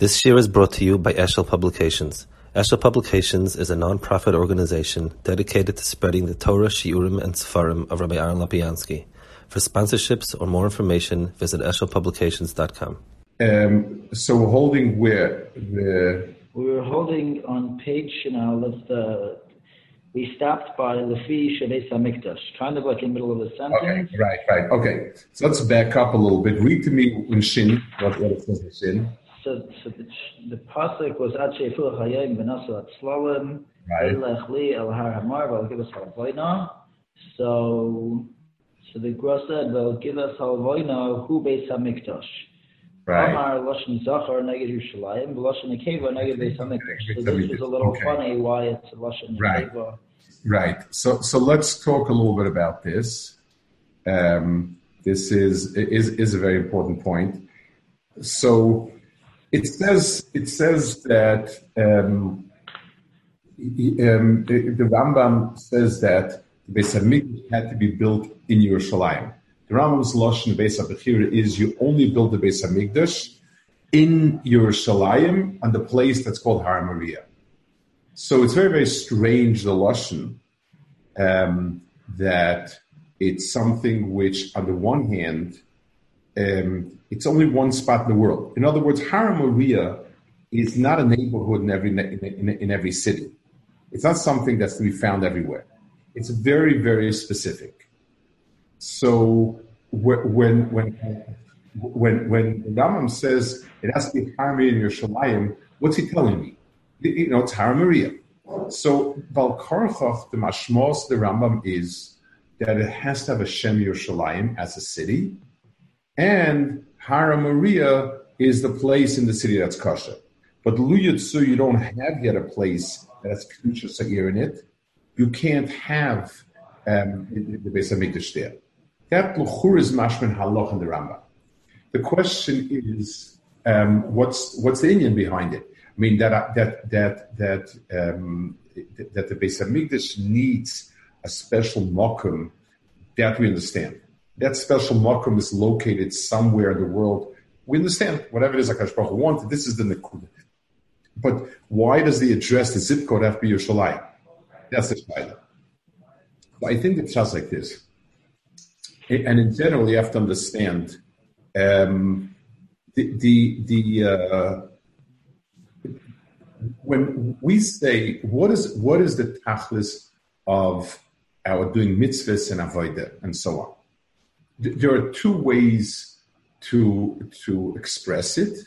This shiur is brought to you by Eshel Publications. Eshel Publications is a non-profit organization dedicated to spreading the Torah, Shiurim, and Sefarim of Rabbi Aaron Lapiansky. For sponsorships or more information, visit eshelpublications.com. Um, so we're holding where the We were holding on page now. Let's uh, we stopped by Lefi Shabes Hamikdash, kind of like in the middle of a okay sentence. right right okay so let's back up a little bit read to me in shin what, what it says in shin So, so the, the pasuk was Ad Sheifu Chayim Benasu Atzlalim right Elech Li El Har Hamar V'el Givas Halvoina. So, so the Gra said, V'el Givas Halvoina Hu Beis Hamikdash. right Amar Lashon Zachar Neged Yerushalayim, Lashon Nekeva Neged Beis Hamikdash. So this is a little Okay. funny why it's Lashon Right. Right. So so let's talk a little bit about this. Um, this is is is a very important point. So it says it says that um, um, the, the Rambam says that the Beis Hamikdash had to be built in Yerushalayim. The Rambam's lashon Beis Habechira is you only build the Beis Hamikdash in Yerushalayim on the place that's called Har Moriah. So it's very, very strange, the Lashon, um, that it's something which, on the one hand, um, it's only one spot in the world. In other words, Har Moriah is not a neighborhood in every, in, in, in every city. It's not something that's to be found everywhere. It's very, very specific. So wh- when, when, when, when Rambam says it has to be Har Moriah in Yerushalayim, what's he telling me? you know, it's Har Moriah. So Valkarchach, the mashmos, the Rambam is that it has to have a Shem Yerushalayim as a city, and Har Moriah is the place in the city that's kosher. But Luyutsu, you don't have yet a place that's Kedusha Sa'ir in it. You can't have um, the Beis Hamikdash there. That Luchur is mashman halach in the Rambam. The question is, um, what's what's the inyan behind it? I mean that that that that um, that the Beis Hamikdash needs a special mokum that we understand. That special mokum is located somewhere in the world. We understand whatever it is Akash Baruch wanted. This is the Nakuda. But why does the address, the zip code, have to be Yerushalayim? That's the shaila. I think it's just like this. And in general, you have to understand um, the the the. Uh, when we say what is what is the tachlis of our doing mitzvahs and avodah and so on, there are two ways to to express it.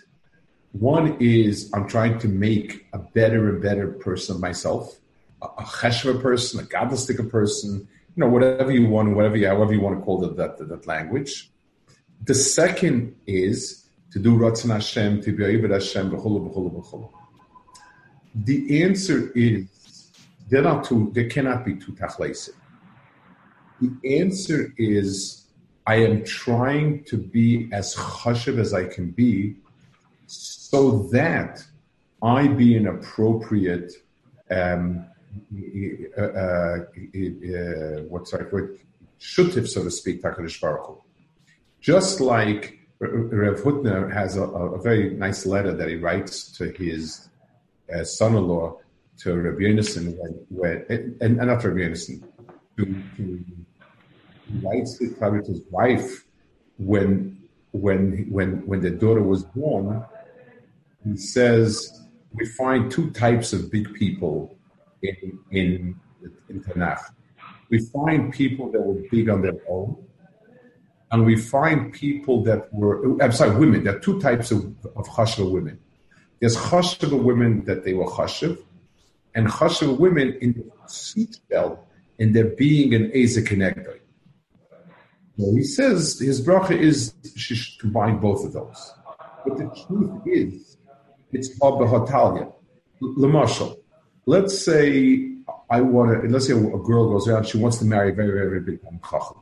One is I'm trying to make a better and better person myself, a, a person, a godlistic person, you know, whatever you want, whatever you, however you want to call that, that, that language. The second is to do Ratzon Hashem, to be Ayibad Hashem, b'chulu, b'chulu, b'chulu. The answer is they're not two, there cannot be two tachleisim. The answer is I am trying to be as chashiv as I can be so that I be an appropriate um, uh, uh, uh, what's word? Shutif, so to speak, Takadish Baruch. Just like Rev Hutner has a, a very nice letter that he writes to his uh, son-in-law, to Rabbi Yonason, when, when, and, and not Rabbi Yonason, to, to, probably to his wife when, when, when, when the daughter was born. He says, we find two types of big people in, in, in Tanakh. We find people that were big on their own, and we find people that were, I'm sorry, women. There are two types of, of chashuv women. There's chashuv women that they were chashuv, and chashuv women in the seatbelt in their being an Eza Kenegdoi. So he says his bracha is she should combine both of those. But the truth is, it's Abba Hatalia. Lamashal. Let's say I want to, let's say a girl goes around, she wants to marry a very, very, big man, Chacham.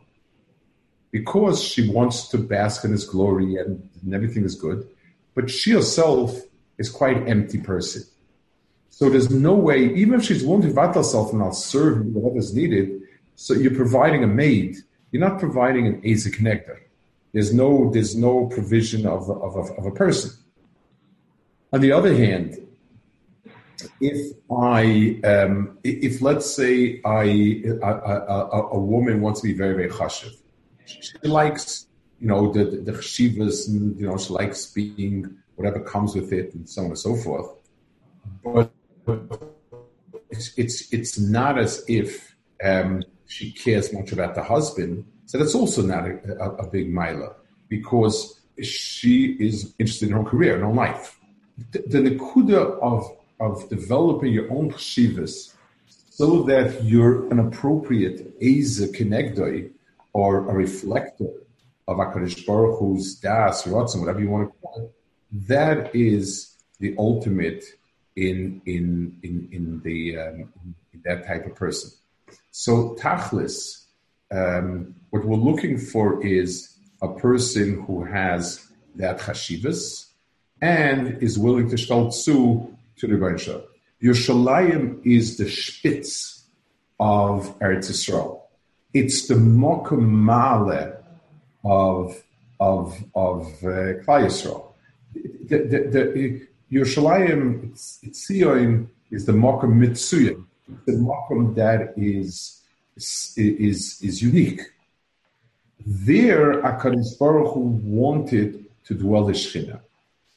Because she wants to bask in his glory and, and everything is good, but she herself is quite an empty person. So there's no way, even if she's willing to vat herself and not serve whatever is needed, so you're providing a maid, you're not providing an Asa Kenegdoi. There's no, there's no provision of, of, of, of a person. On the other hand, if I, um, if let's say I, a, a, a, woman wants to be very, very chashiv, she likes, you know, the, the, chashivas and, you know, she likes being whatever comes with it and so on and so forth. But it's, it's, it's not as if um, she cares much about the husband. So that's also not a, a, a big milah because she is interested in her career and her life. The, the nekuda of of developing your own chivas so that you're an appropriate Eza Kenegdoi or a reflector of HaKadosh Baruch Hu's Das, Ratzon, whatever you want to call it, that is the ultimate in in in in the um, in that type of person. So tachlis, um, what we're looking for is a person who has that chashivas and is willing to staltzu to the Rebbeinu Yerushalayim is the spitz of Eretz Yisrael. It's the mokamale of of of uh, Klal Yisrael. The, the, the, Yerushalayim, it's, is the mokum mitzuyim, the mokum that is is is unique. There, Akadosh Baruch Hu wanted to dwell the Shechina.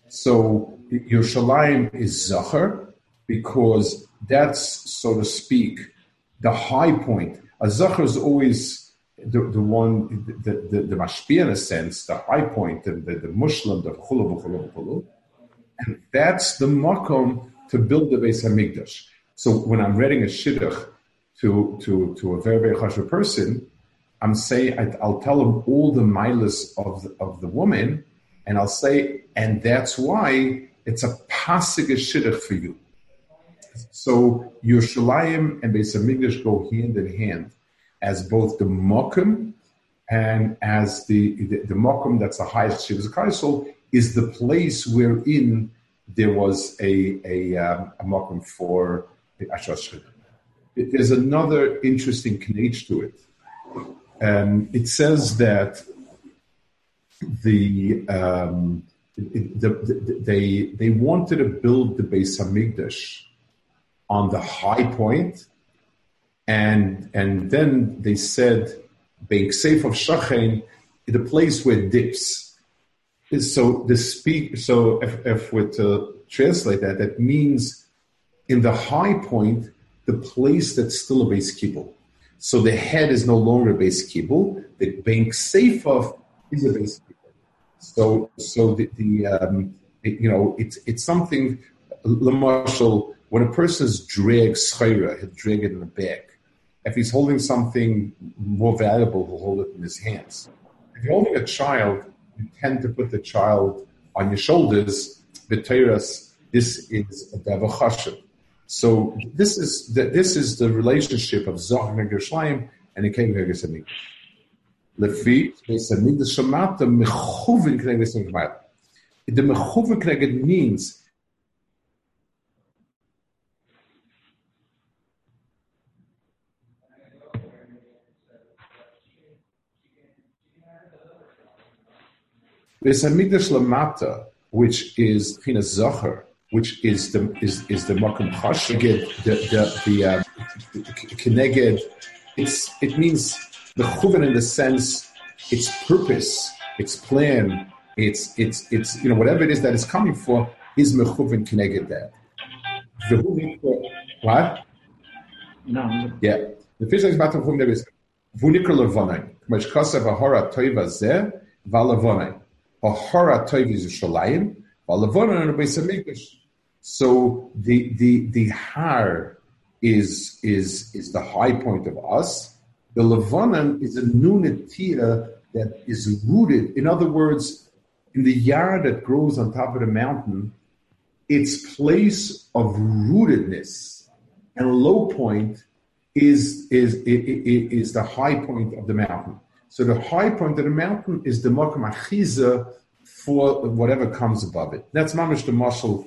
So Yerushalayim is Zachar because that's, so to speak, the high point. A Zachar is always the, the one, the, the, the mashpia in a sense, the high point, the, the, the Muslim, the chulu, chulu, chulu. And that's the makom to build the Beis Hamikdash. So when I'm reading a shidduch to, to, to a very, very chashuv person, I'm saying, I'll tell him all the milas of the, of the woman, and I'll say, and that's why it's a pasig shidduch for you. So Yerushalayim and Beis Hamikdash go hand in hand as both the mokum and as the the, the mokum that's the highest shivas kaisel is the place wherein there was a a, um, a mokum for There's another interesting knage to it. Um, it says that the um, the, the, they they wanted to build the Beis Hamikdash on the high point, and and then they said being safe of Shachain, the place where it dips. So the speak. So if, if we're to translate that, that means in the high point, the place that's still a base kibble. So the head is no longer a base kibble. The bank safe of is a base kibble. So, so the, the um, it, you know, it's it's something. Marshall, when a person's drag schayra, he'll drag it in the back. If he's holding something more valuable, he'll hold it in his hands. If you're holding a child, you tend to put the child on your shoulders. B'teiras, this is a davachashim. So this is the, this is the relationship of Zohar and and the King of Gesemik. The Shemata, Mechuvin Kneg The Mechuvin means There's Hamikdash which is chinas Zohar, which is the is is the Makom Chash, the the the, uh. It's it means the chuven in the sense, its purpose, its plan, its its its you know whatever it is that it's coming for is mechuven connected that. What? No. Yeah. The fish is about chuven there is vunikra levonai. Kmash kasav ahora toiva zeh valavonai. Ahora toiv is shalayim valavonai and beis hamikdash. So the the the har is is is the high point of us the Levanon is a new netira that is rooted. In other words, in the yard that grows on top of the mountain, its place of rootedness and low point is, is, is, is the high point of the mountain. So the high point of the mountain is the Makam Achiza for whatever comes above it. That's mamish the muscle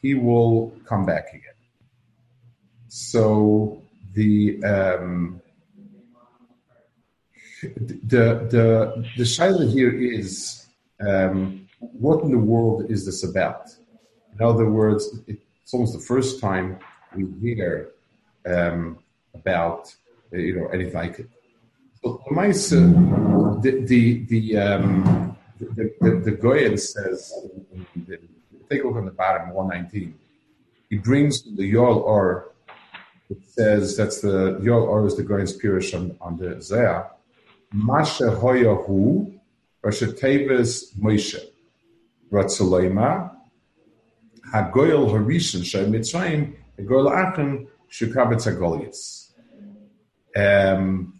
he will come back again. So the um, the the the shaila here is um, what in the world is this about? In other words, it's almost the first time we hear um, about uh, you know anything like it. So the the the the, um, the, the, the Goyen says, take a look on the bottom, 119. He brings the Yol Or, it says that's the Yol Or is the Goyen's Pirish on, on the Zayah. Masha Hoyahu, Rasha Teves Moshe. Ratzaloima, Hagoyel Harishan Shay Mitzrayim, Hagoyel Achem, Shukabetz Agolias. Um,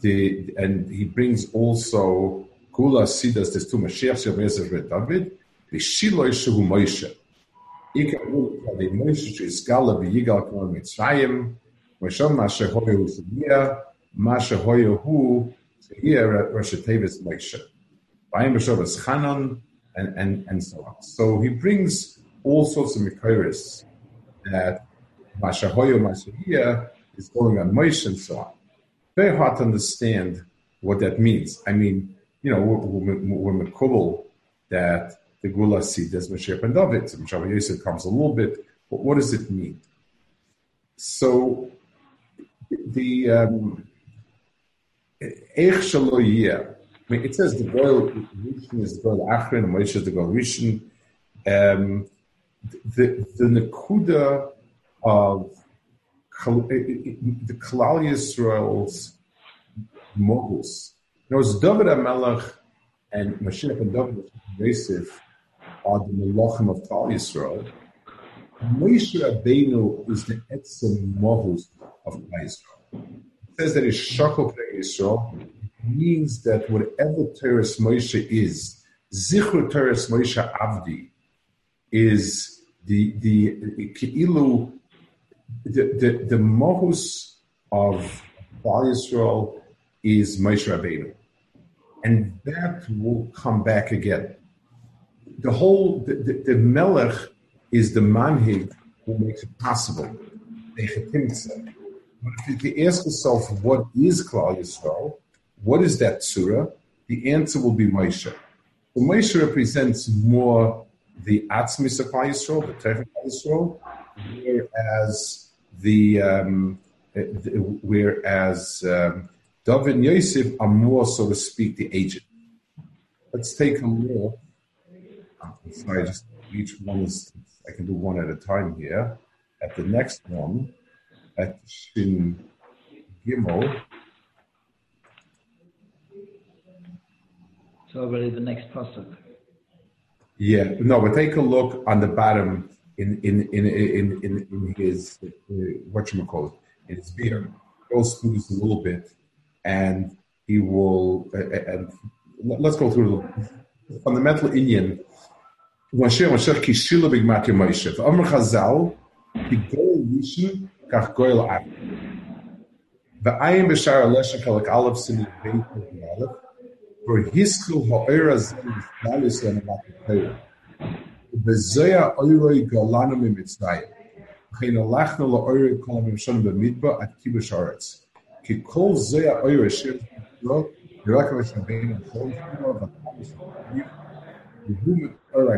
the, and he brings also Kula Sidas des Tu Mashiach Shabbezer Red David, the Shiloi Shehu Moshe. Ika Ula the Moshe Shizgala V'yigal Kol Mitzrayim, Moshe Mashe Hoyu Shemia, Mashe Hoyu Hu, Shemia Rosh Tevis Moshe. Bayim B'Shavas Chanan, and, and, and so on. So he brings all sorts of Mikoris that Mashahoyo Mashahia is going on Moshe and so on. Very hard to understand what that means. I mean, you know, we're, we're, we're that the Gula seed is Mashiach and David. Mashiach Yosef comes a little bit, but what does it mean? So the um, I mean, it says the Goel Rishon is the Goel Achron, and Moshe is the Goel Rishon. Um, the, the Nakuda of the Klal Yisrael's moguls. Now, it's David HaMelech and Mashiach and David Yosef are the Melachim of Klal Yisrael. Moshe Rabbeinu is the Etzem Mohus of Klal Yisrael. It says that it's Shakol Yisrael, means that whatever Teres Moshe is, Zichru Teres Moshe Avdi is the the Keilu, the the, the mohus of Baal Yisrael is Moshe Rabbeinu, and that will come back again. The whole the, the, the Melech is the manhig who makes it possible. But if you ask yourself, what is Klal Yisrael? What is that surah? The answer will be Moshe. So Moshe represents more the Atzmis of Klal Yisrael, the Tefet Yisrael, whereas the, um, whereas um, David and Yosef are more, so to speak, the agent. Let's take a look. I'm just each one is. I can do one at a time here. At the next one, at Shin Gimel. So already the next pasuk. Yeah, no, but take a look on the bottom in in in in in, in his uh, what you call it in his beard. Go smooth a little bit, and he will. Uh and let's go through the fundamental inyan. Moshe Moshe kishila big matya Moshe. Amr Chazal kach goel ab. V'ayim b'shar alesha kalak aleph sinu beit aleph. For hiskul ha'oira zem dalis and amatipayim. Bezoya oiroi galanu mimitzrayim. V'chein alachna la'oira kolam imshon b'midba at kibush aretz. Ki kol zoya oira shir and kol shimor v'chamis v'chamis v'hum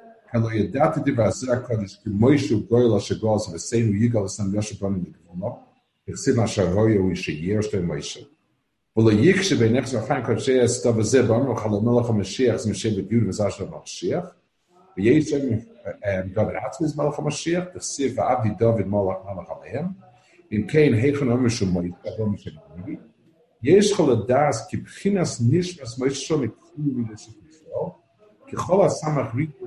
הלא ידעתי דבר זה הקודש, כי מוישה הוא גוי לשגוז, וסיינו יגאל לסם יושב בנו לגבולו, וכסיב מה שהרוי הוא שיהיה שתי מוישה. Well, the yikshe b'nefs v'chaim kodshei estav azeh b'amro chal melech ha-mashiach z'mashem b'dyud v'zash ha-mashiach ויש דוד עצמס מלך המשיח, תסיף ועבדי דוד מלך עליהם, אם כן, היכן אומר שמועד, אדום שנאמרי, יש לך לדעת כי בחינס נשמס מוישו מכלו מלשת ישראל, ככל הסמך ריטו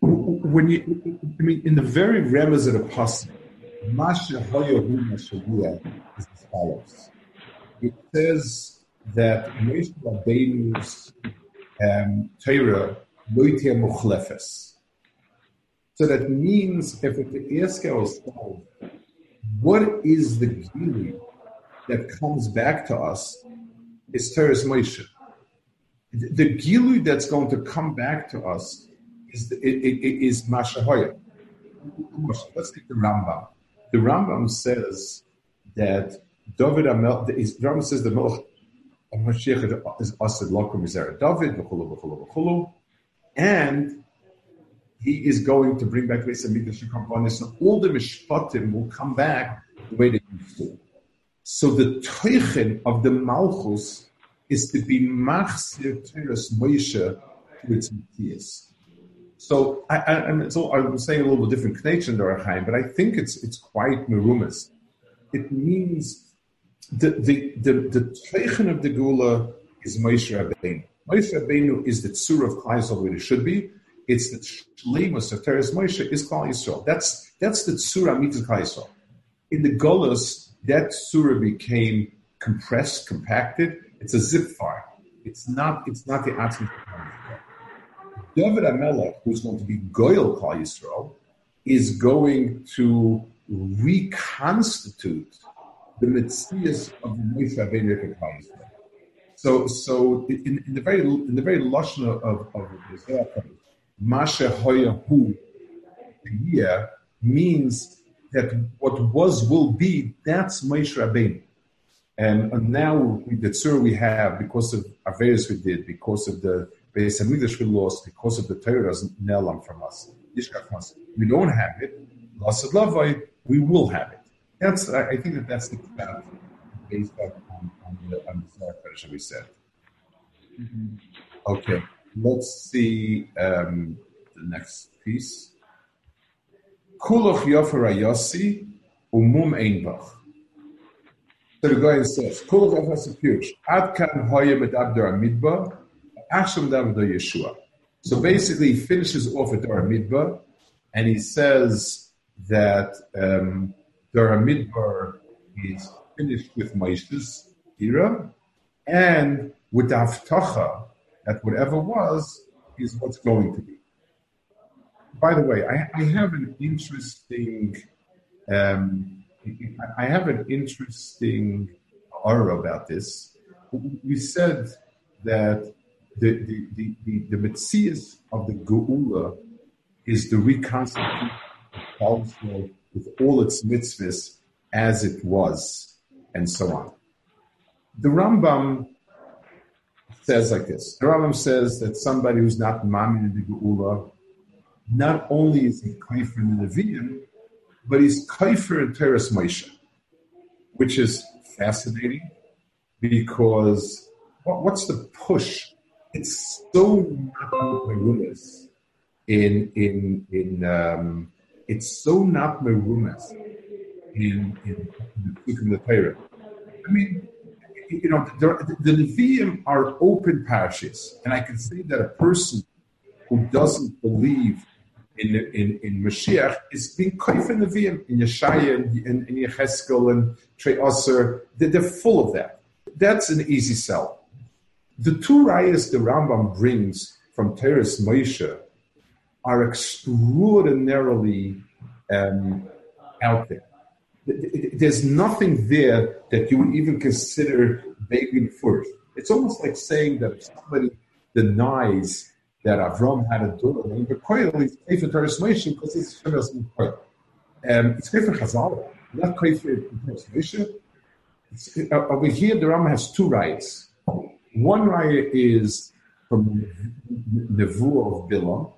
when you, I mean, in the very remez of the pasuk, Masha Hoyahu is as follows. It says that Moshe Rabbeinu's um, Torah so that means if the ask ourselves, what is the gili that comes back to us is Teres Moshe. The gilu that's going to come back to us is, is Mashahoya. Let's take the Rambam. The Rambam says that David Amel, the Rambam says the Melech Mashiach is Asad Lakum Mizera David, and he is going to bring back Beis Hamikdash Kambanis, and all the mishpatim will come back the way they to. So the teichen of the Malchus is to be machzir teres Moshe to its Matthias. So I, I, and so I'm saying a little bit different connection to Arachaim, but I think it's it's quite merumas. It means the the the, the teichen of the Gula is Moshe Rabbeinu. Moshe Rabbeinu is the tzur of Klaisel where it should be, it's the shlemus of Teres Moshe is Klal Yisrael. That's that's the tzura mitzvah Klal Yisrael. In the Golos, that tzura became compressed, compacted. It's a zip file. It's not. It's not the atzmi. David Amelech, who's going to be Goyal Klal Yisrael, is going to reconstitute the mitzvahs of Moshe Rabbeinu Klal Yisrael. So, so in, in, the very in the very lashon of, of, Masha here means that what was will be, that's Moshe Rabbeinu. And, and now the tzur we have, because of Averis we did, because of the Beis Hamikdash we lost, because of the Torah doesn't from us. We don't have it. Lasad Lavai, we will have it. That's I think that that's the path based on, on, the on the we said. Mm-hmm. Okay let's see um, the next piece. Kulach Yofer Yossi Umum Einbach. So the guy says, Kulach Yofer Ad Kan Hoya Medabdar Midba, Asham Davdo Yeshua. So basically, he finishes off at Dara Midbar, and he says that um, Dara Midbar is finished with Moshe's era, and with the that whatever was is what's going to be. By the way, I, I have an interesting, um, I have an interesting aura about this. We said that the the the, the, the Metzias of the Geula is the reconstitution of with all its mitzvahs as it was, and so on. The Rambam says like this. The Rambam says that somebody who's not Mamin in the Geula, not only is he Kaifer in the Nevi'im, but he's Kaifer in Teres Moshe, which is fascinating because what's the push? It's so not merumas in in in um, it's so not merumas in in, in the Torah. I mean, you know, the, the Nevi'im are open parashas, and I can say that a person who doesn't believe in in, in Mashiach is being kaif in Nevi'im, in Yeshaya and in, in Yecheskel and Trey Osir. They're, they're, full of that. That's an easy sell. The two rayas the Rambam brings from Teres Moshe are extraordinarily um, out there there's nothing there that you would even consider begging first. It's almost like saying that if somebody denies that Avram had a daughter named Bekoil, he's Kefer Torah's Moshe because he's Shemel's Bekoil. Um, it's Kefer Chazal, not Kefer Torah's Moshe. Uh, over here, the Rama has two rights. One right is from Nevu of Bilam,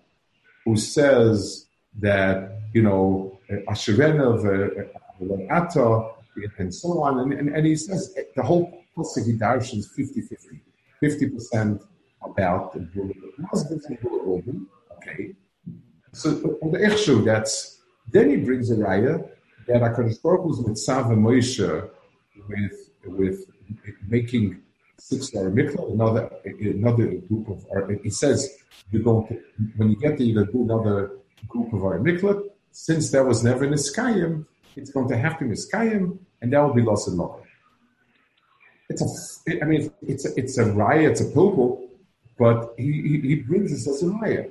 who says that, you know, Asherenov, Ata, and so on. And, and, and he says the whole Pasuk Hidarshan is 50 50. 50% about the husbands and women. Okay. So on the Echshu, that's then he brings a raya that HaKadosh Baruch Hu's Mitzav Moshe with with making six or mikvah, another another group of it says you don't when you get there to do another group of mikvah. Since that was never in Iskayim, it's going to have to be Iskayim, and that will be lost in law. It's a, I mean, it's a, it's a raya, it's a pilpul, but he, he, he brings us as a raya.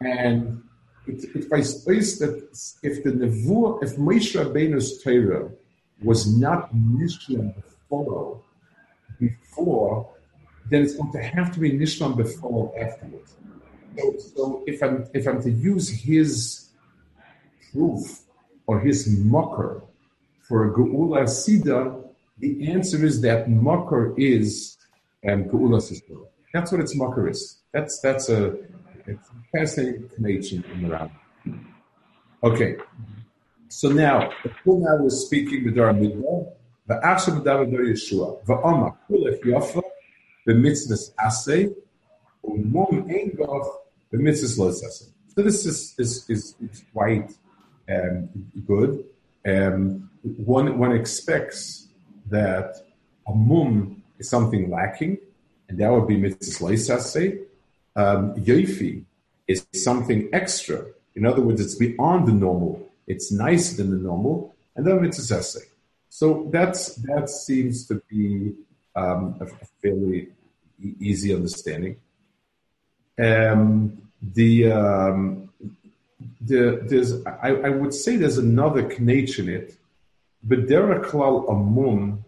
And it, it's by space that if the Nevuah, if Moshe Rabbeinu's Torah was not Nishlam before, before, then it's going to have to be Nishman before afterwards. So, so, if I'm if I'm to use his proof or his mocker for a Geula Sida, the answer is that mocker is um, Geula Sida. That's what its mocker is. That's that's a, a fascinating connection in the Rambam. Okay. So now, until now we're speaking B'dar Midbar, V'achshav B'dar Yeshua, V'omach, the. So this is, is, is, is quite um, good. Um, one, one expects that a mum is something lacking, and that would be mitzvahs los assay. Um, yoifi is something extra. In other words, it's beyond the normal. It's nicer than the normal, and then mitzvahs assay. So that's that seems to be um, a, fairly easy understanding. Um, the, um, the there's I, I, would say there's another knach in it, but deraklal amun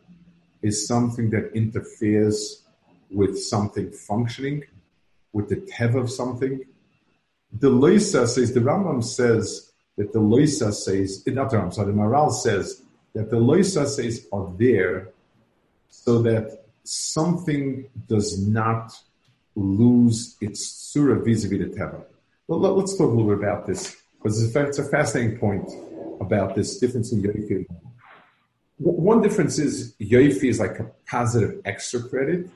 is something that interferes with something functioning, with the tev of something. The Loisa says the Rambam says that the loisa says, not the Ram, sorry, the Maharal says that the loisa says are there so that something does not lose its surah vis-a-vis the teva. Well, let's talk a little bit about this because it's a fascinating point about this difference in yoifi One difference is yoifi is like a positive extra credit,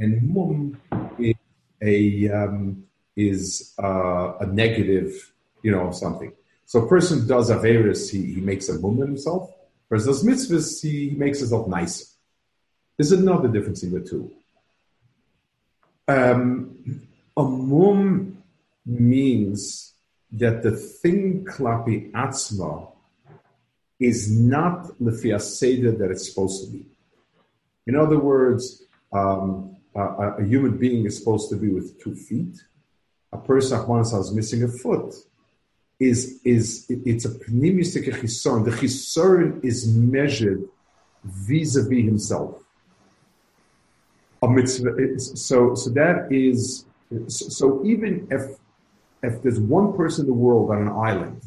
and mum is a um, is uh, a negative, you know, something. So a person does Averis, he, he makes a mum himself. Whereas does mitzvahs, he makes himself nicer. There's another difference in the two. Um, a mum means that the thing klapi atzma is not lefi seder that it's supposed to be. In other words, um, a, a, human being is supposed to be with two feet. A person is missing a foot is is it's a pneumistic chisoron. The chisoron is measured vis-a-vis himself. A mitzvah. So so that is so even if if there's one person in the world on an island,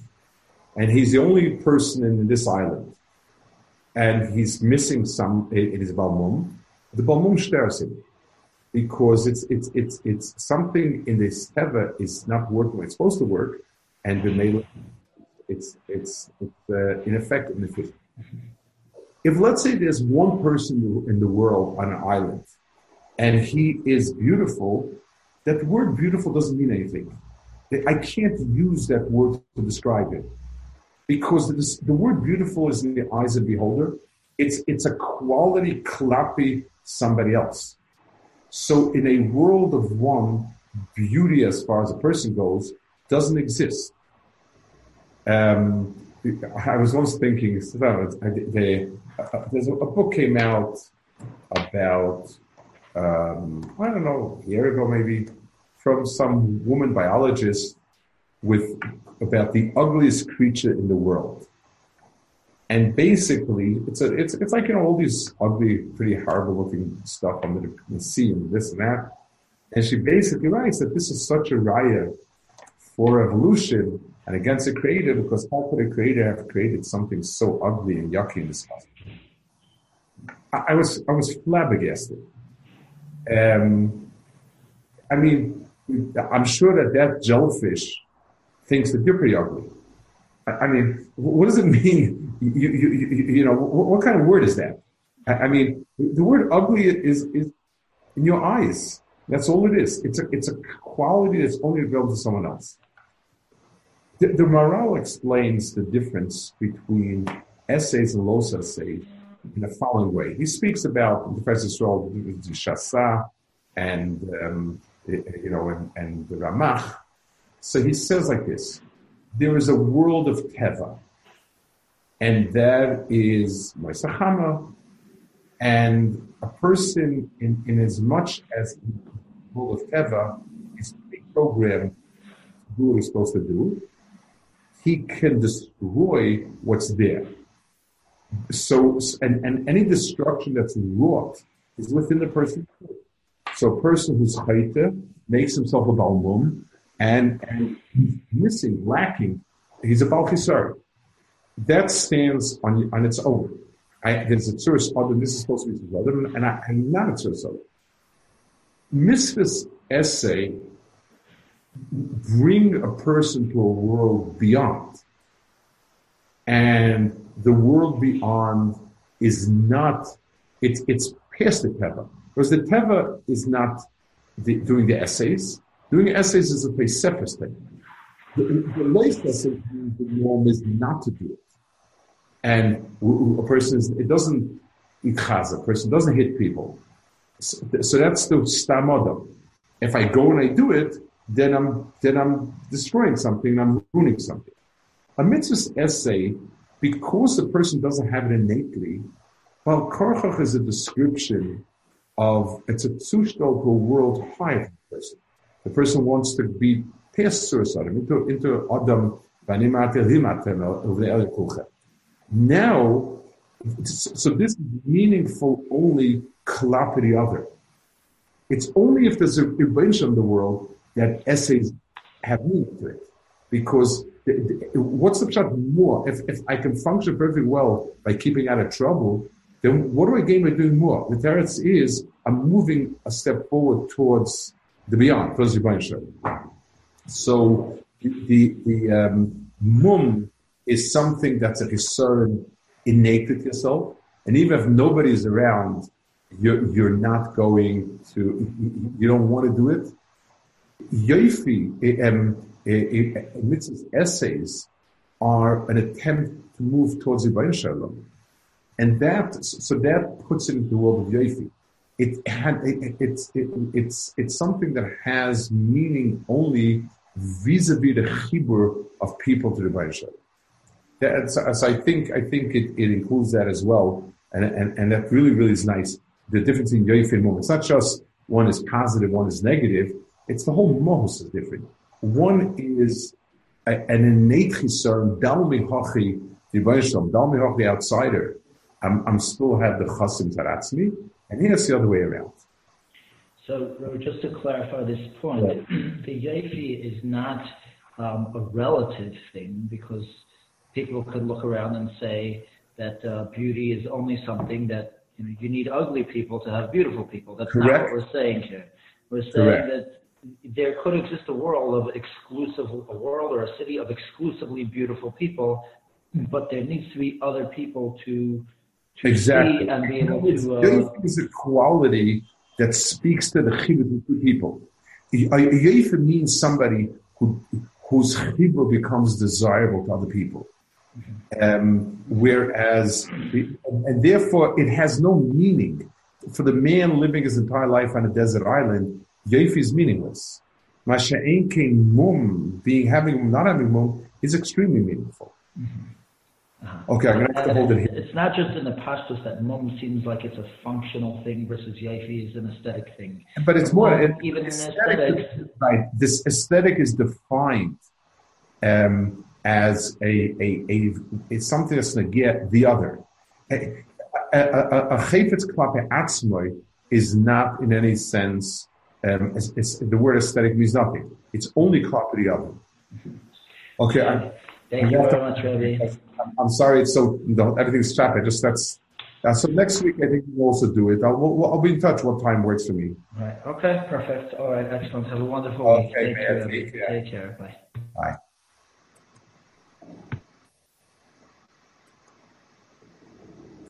and he's the only person in this island, and he's missing some, it is balmum. The balmum stirs him because it's it's it's it's something in this teva is not working. It's supposed to work, and the male, it's it's it's uh, ineffective in. If let's say there's one person in the world on an island, and he is beautiful, that word beautiful doesn't mean anything. I can't use that word to describe it because the, the word beautiful is in the eyes of the beholder. It's it's a quality clappy somebody else. So in a world of one, beauty as far as a person goes doesn't exist. Um, I was once thinking, uh, there's a, book came out about, um, I don't know, a year ago maybe, from some woman biologist with about the ugliest creature in the world. And basically, it's a, it's, it's like, you know, all these ugly, pretty horrible looking stuff under the sea and this and that. And she basically writes that this is such a riot for evolution and against the creator because how could a creator have created something so ugly and yucky and disgusting? I, I was I was flabbergasted. Um, I mean, I'm sure that that jellyfish thinks that you're pretty ugly. I, mean, what does it mean? You, you, you, you know, what, kind of word is that? I, mean, the word ugly is, is in your eyes. That's all it is. It's a, it's a quality that's only available to someone else. The, the explains the difference between essays and los essays in the following way. He speaks about the Professor the Shasa, and um, you know, and, and the Ramach. So he says like this: there is a world of teva, and that is Moisachama, and a person in, in as much as the world of teva is programmed to do what he's supposed to do, he can destroy what's there. So, and, and any destruction that's wrought is within the person. So a person who's chayte makes himself a balmum and, and he's missing, lacking, he's a balchisar. That stands on, on its own. I, there's a tzuris other, this is supposed to be tzuris other, and I, am not a tzuris other. Mitzvah's essay bring a person to a world beyond. And the world beyond is not, it's, it's past the Teva. Because the Teva is not the, doing the essays. Doing essays is a Pesefis thing. The, the latest essay, the norm is not to do it. And a person is, it doesn't, a person doesn't hit people. So, so that's the stamodam. If I go and I do it, then I'm then I'm destroying something, I'm ruining something. A mitzvah essay, because the person doesn't have it innately, well, korchach is a description of it's a zustand to a world higher than the person. The person wants to be past suicide, into into adam Now, so this is meaningful only klap the other. It's only if there's a invention in the world that essays have meaning to it. Because what's the shot more? If, if I can function perfectly well by keeping out of trouble, then what do I gain by doing more? The teretz is I'm moving a step forward towards the beyond, towards the So the the um, mum is something that's a concern innate with yourself, and even if nobody is around, you're you're not going to you don't want to do it Yoifi, um, Mitzvah's essays are an attempt to move towards Bain Shalom. And that, so that puts it into the world of Yoifi. It had, it, it's, it, it's, it's something that has meaning only vis-a-vis the chibur of people to the Bain Shalom. That's, so I think, I think it, it includes that as well. And, and, and that really, really is nice. The difference in Yoifi and Mum. It's not just one is positive, one is negative it's the whole mohos is different. One is a, an innate chisar, dalmi hachi, the Baishlam, dalmi hachi outsider. I'm, I'm still have the chasim taratzmi, and here's the other way around. So, just to clarify this point, right. the Yefi is not um, a relative thing because people could look around and say that uh, beauty is only something that you, know, you need ugly people to have beautiful people. That's Correct. not what we're saying here. We're saying Correct. that there could exist a world of exclusive, a world or a city of exclusively beautiful people, but there needs to be other people to, to exactly. and be able to. Uh, is a quality that speaks to the chibur of people. A yefer means somebody who, whose chibur becomes desirable to other people. Um, whereas, and therefore it has no meaning for the man living his entire life on a desert island Yofi is meaningless. Masha'en mum, being having not having mum, is extremely meaningful. Mm-hmm. Uh-huh. Okay, I'm going to have to hold it here. It's not just in the pashtus that mum seems like it's a functional thing versus yafi is an aesthetic thing. But it's more even in aesthetic. Right, this aesthetic is defined um, as a, a, a it's something that's going to get the other. A chayfetz klape atzmoy is not in any sense Um, it's, it's, the word aesthetic means nothing. It's only property of it. Okay. I, Thank you very much, Rabbi. I'm sorry, it's so everything's trapped. I just that's uh, so next week I think we'll also do it. I'll, we'll, I'll be in touch. What time works for me? Right. Okay. Perfect. All right. Excellent. Have a wonderful okay, week. Take man, care. take care. Take care. Bye. Bye.